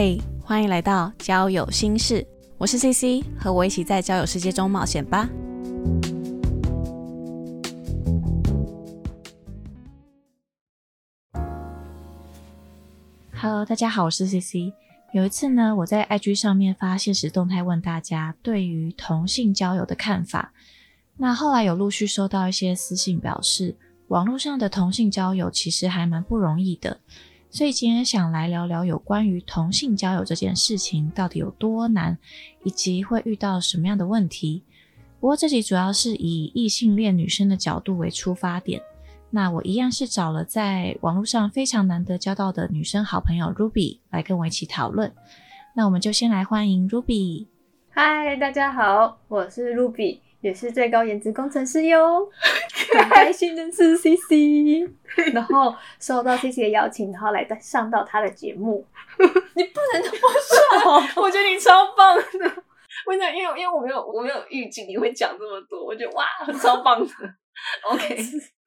嘿，欢迎来到交友心事，我是 CC，和我一起在交友世界中冒险吧。Hello，大家好，我是 CC。有一次呢，我在 IG 上面发现实动态问大家对于同性交友的看法，那后来有陆续收到一些私信表示，网络上的同性交友其实还蛮不容易的。所以今天想来聊聊有关于同性交友这件事情到底有多难，以及会遇到什么样的问题。不过这集主要是以异性恋女生的角度为出发点。那我一样是找了在网络上非常难得交到的女生好朋友 Ruby 来跟我一起讨论。那我们就先来欢迎 Ruby。嗨，大家好，我是 Ruby。也是最高颜值工程师哟，很开心认识 C C，然后收到 C C 的邀请，然后来上到他的节目。你不能这么说，我觉得你超棒的。我讲，因为因为我没有我没有预计你会讲这么多，我觉得哇，超棒的。OK，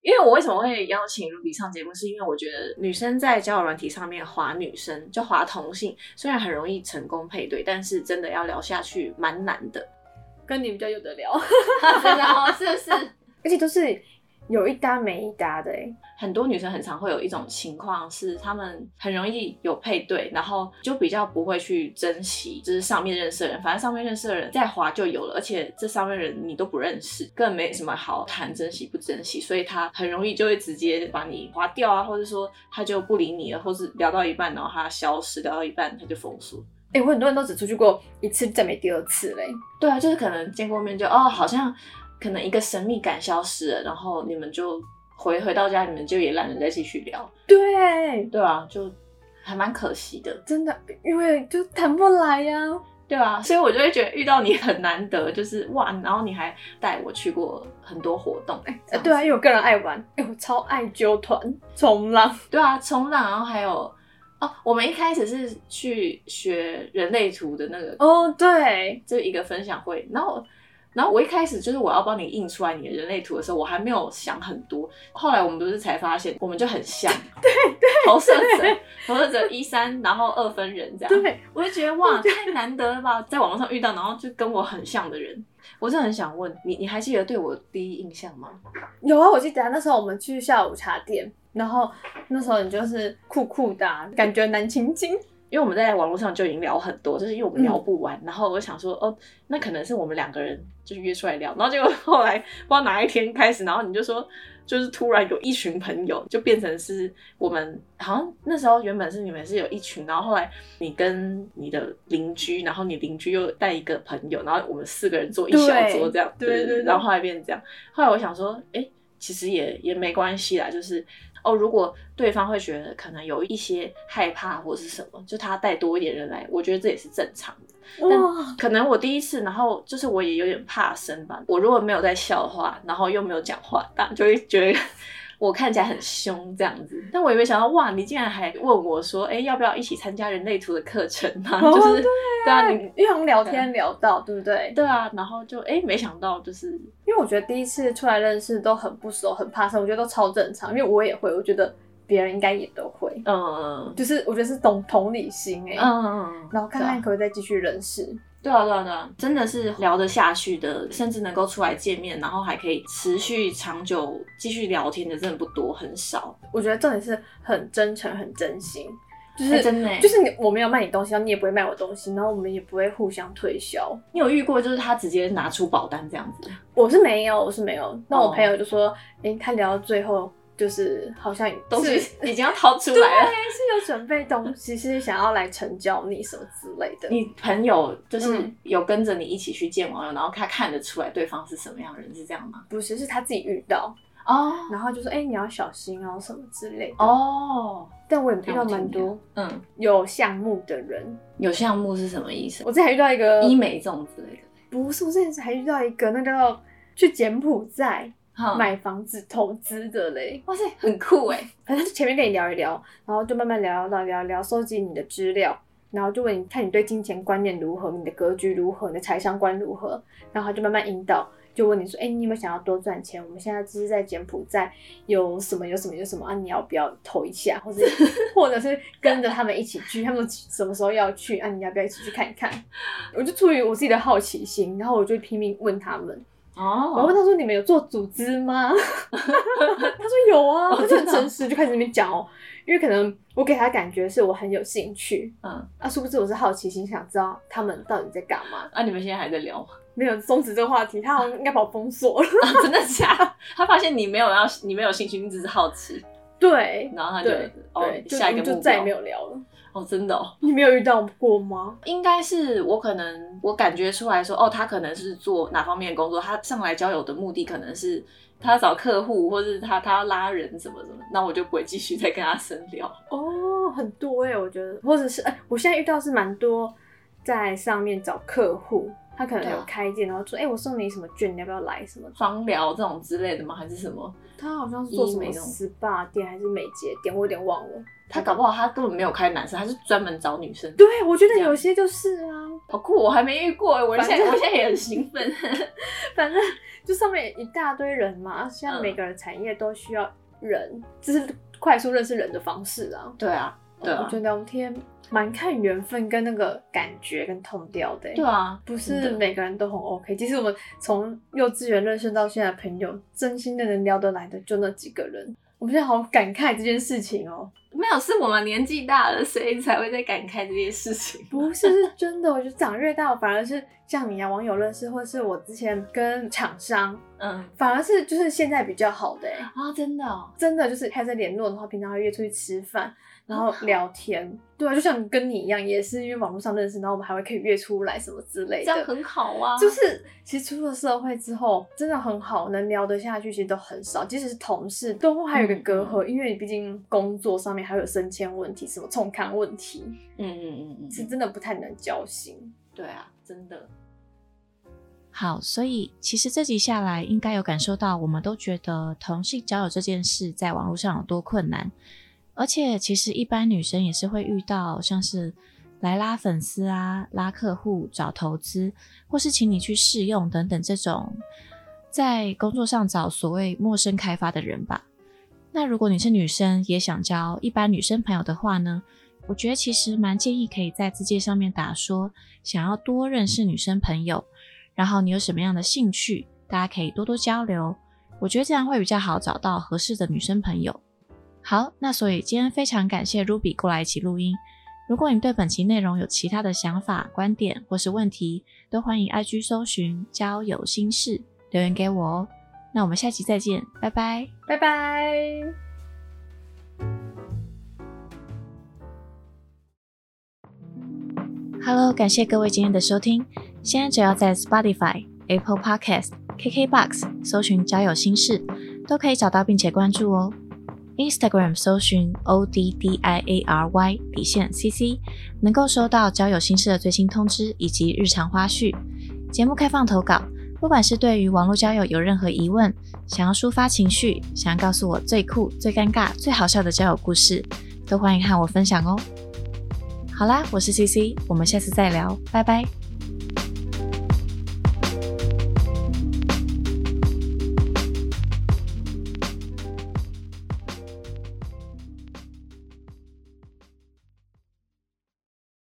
因为我为什么会邀请 Ruby 上节目，是因为我觉得女生在交友软体上面滑女生，就滑同性，虽然很容易成功配对，但是真的要聊下去蛮难的。跟你比较有得聊，真的哦，是不是？而且都是有一搭没一搭的哎。很多女生很常会有一种情况是，她们很容易有配对，然后就比较不会去珍惜，就是上面认识的人。反正上面认识的人再滑就有了，而且这上面人你都不认识，更没什么好谈珍惜不珍惜，所以她很容易就会直接把你划掉啊，或者说她就不理你了，或是聊到一半然后她消失，聊到一半她就封锁。哎，我很多人都只出去过一次，再没第二次嘞。对啊，就是可能见过面就哦，好像可能一个神秘感消失了，然后你们就回回到家，你们就也懒得再继续聊。对，对啊，就还蛮可惜的，真的，因为就谈不来呀。对啊，所以我就会觉得遇到你很难得，就是哇，然后你还带我去过很多活动。哎，对啊，因为我个人爱玩，哎，我超爱揪团冲浪。对啊，冲浪，然后还有。哦，我们一开始是去学人类图的那个哦，对，就一个分享会。然后，然后我一开始就是我要帮你印出来你的人类图的时候，我还没有想很多。后来我们不是才发现，我们就很像，对对，投射者，投射者一三，然后二分人这样。对，我就觉得哇，太难得了吧，在网络上遇到，然后就跟我很像的人。我是很想问你，你还记得对我第一印象吗？有啊，我记得那时候我们去下午茶店。然后那时候你就是酷酷的，感觉难亲近。因为我们在网络上就已经聊很多，就是因为我们聊不完。然后我想说，哦，那可能是我们两个人就是约出来聊。然后结果后来不知道哪一天开始，然后你就说，就是突然有一群朋友，就变成是我们好像那时候原本是你们是有一群，然后后来你跟你的邻居，然后你邻居又带一个朋友，然后我们四个人坐一小桌这样，对对。然后后来变成这样。后来我想说，哎，其实也也没关系啦，就是。哦，如果对方会觉得可能有一些害怕或是什么，就他带多一点人来，我觉得这也是正常的。但可能我第一次，然后就是我也有点怕生吧。我如果没有在笑的话，然后又没有讲话，大家就会觉得。我看起来很凶这样子，但我也没想到，哇，你竟然还问我说，哎，要不要一起参加人类图的课程啊？就是对啊，你因为我们聊天聊到，对不对？对啊，然后就哎，没想到就是，因为我觉得第一次出来认识都很不熟，很怕生，我觉得都超正常，因为我也会，我觉得别人应该也都会，嗯，就是我觉得是懂同理心哎，嗯嗯，然后看看可不可以再继续认识。对啊，对啊，对啊，真的是聊得下去的，甚至能够出来见面，然后还可以持续长久继续聊天的，真的不多，很少。我觉得重点是很真诚、很真心，就是真的，就是你我没有卖你东西，然后你也不会卖我东西，然后我们也不会互相推销。你有遇过就是他直接拿出保单这样子？我是没有，我是没有。那我朋友就说，哎，他聊到最后。就是好像东西已经要掏出来了，是有准备东西，是想要来成交你什么之类的。你朋友就是有跟着你一起去见网友，然后他看得出来对方是什么样的人，是这样吗？不是，是他自己遇到哦，然后就说：“哎，你要小心哦，什么之类的。”哦，但我也遇到蛮多，嗯，有项目的人，有项目是什么意思？我之前遇到一个医美这种之类的，不是，我之前还遇到一个那个去柬埔寨。买房子投资的嘞，哇塞，很酷哎！反正就前面跟你聊一聊，然后就慢慢聊聊聊聊，收集你的资料，然后就问你看你对金钱观念如何，你的格局如何，你的财商观如何，然后他就慢慢引导就问你说，哎、你有没有想要多赚钱？我们现在只是在柬埔寨有什么有什么有什么啊？你要不要投一下，或者 或者是跟着他们一起去？他们什么时候要去啊？你要不要一起去看一看？我就出于我自己的好奇心，然后我就拼命问他们。我问哦，他说：“你们有做组织吗？” 他说有啊，哦他就很诚实，就开始那边讲哦。因为可能我给他感觉是我很有兴趣，嗯，啊，殊不知我是好奇心，想知道他们到底在干嘛。啊，你们现在还在聊吗？没有终止这个话题，他好像应该把我封锁了。啊真的假的？他发现你没有要，你没有兴趣，你只是好奇，对，然后他就对下一个目标就再也没有聊了。哦，真的哦。你没有遇到过吗？应该是我可能我感觉出来说，哦，他可能是做哪方面的工作，他上来交友的目的可能是他要找客户，或是他他要拉人什么什么，那我就不会继续再跟他深聊。哦，很多哎、我觉得，或者是哎、我现在遇到是蛮多在上面找客户，他可能有开店，然后说，哎、我送你什么券，你要不要来什么的？芳疗这种之类的吗？还是什么？他好像是做什么 SPA 店还是美睫店，我有点忘了。他搞不好他根本没有开男生，他是专门找女生。对，我觉得有些就是啊，好酷，我还没遇过，我现在我现在也很兴奋。反正就上面一大堆人嘛，现在嗯每个产业都需要人，这是快速认识人的方式啊。对啊，对啊我觉，得聊天蛮看缘分跟那个感觉跟痛调的、欸。对啊，不是每个人都很 OK。其实我们从幼稚园认识到现在的朋友，真心的能聊得来的就那几个人。我们现在好感慨这件事情哦、没有，是我们年纪大了，所以才会在感慨这件事情。不是，是真的。我觉得长越大，反而是像你啊，网友认识，或是我之前跟厂商，嗯反而是就是现在比较好的、欸。啊，真的哦，真的就是还在联络的话，平常会约出去吃饭，然后聊天。对啊，就像跟你一样，也是因为网络上认识，然后我们还会可以约出来什么之类的。这样很好啊。就是其实出了社会之后，真的很好，能聊得下去，其实都很少。即使是同事，都会还有一个隔阂，因为你毕竟工作上面还有升迁问题，什么重看问题，嗯嗯嗯嗯，是真的不太能交心。对啊，真的。好，所以其实这集下来，应该有感受到，我们都觉得同性交友这件事在网络上有多困难，而且其实一般女生也是会遇到像是来拉粉丝啊、拉客户、找投资，或是请你去试用等等这种在工作上找所谓陌生开发的人吧。那如果你是女生，也想交一般女生朋友的话呢，我觉得其实蛮建议可以在字界上面打说，想要多认识女生朋友。然后你有什么样的兴趣，大家可以多多交流。我觉得这样会比较好找到合适的女生朋友。好，那所以今天非常感谢 Ruby 过来一起录音。如果你对本期内容有其他的想法、观点或是问题，都欢迎 IG 搜寻交友心事留言给我哦。那我们下期再见，拜拜。拜拜。Hello，感谢各位今天的收听。现在只要在 Spotify、Apple Podcast、KKBox 搜寻“交友心事”，都可以找到并且关注哦。Instagram 搜寻 O D D I A R Y 底线 CC，能够收到交友心事的最新通知以及日常花絮。节目开放投稿，不管是对于网络交友有任何疑问，想要抒发情绪，想要告诉我最酷、最尴尬、最好笑的交友故事，都欢迎和我分享哦。好啦，我是 CC，我们下次再聊，拜拜。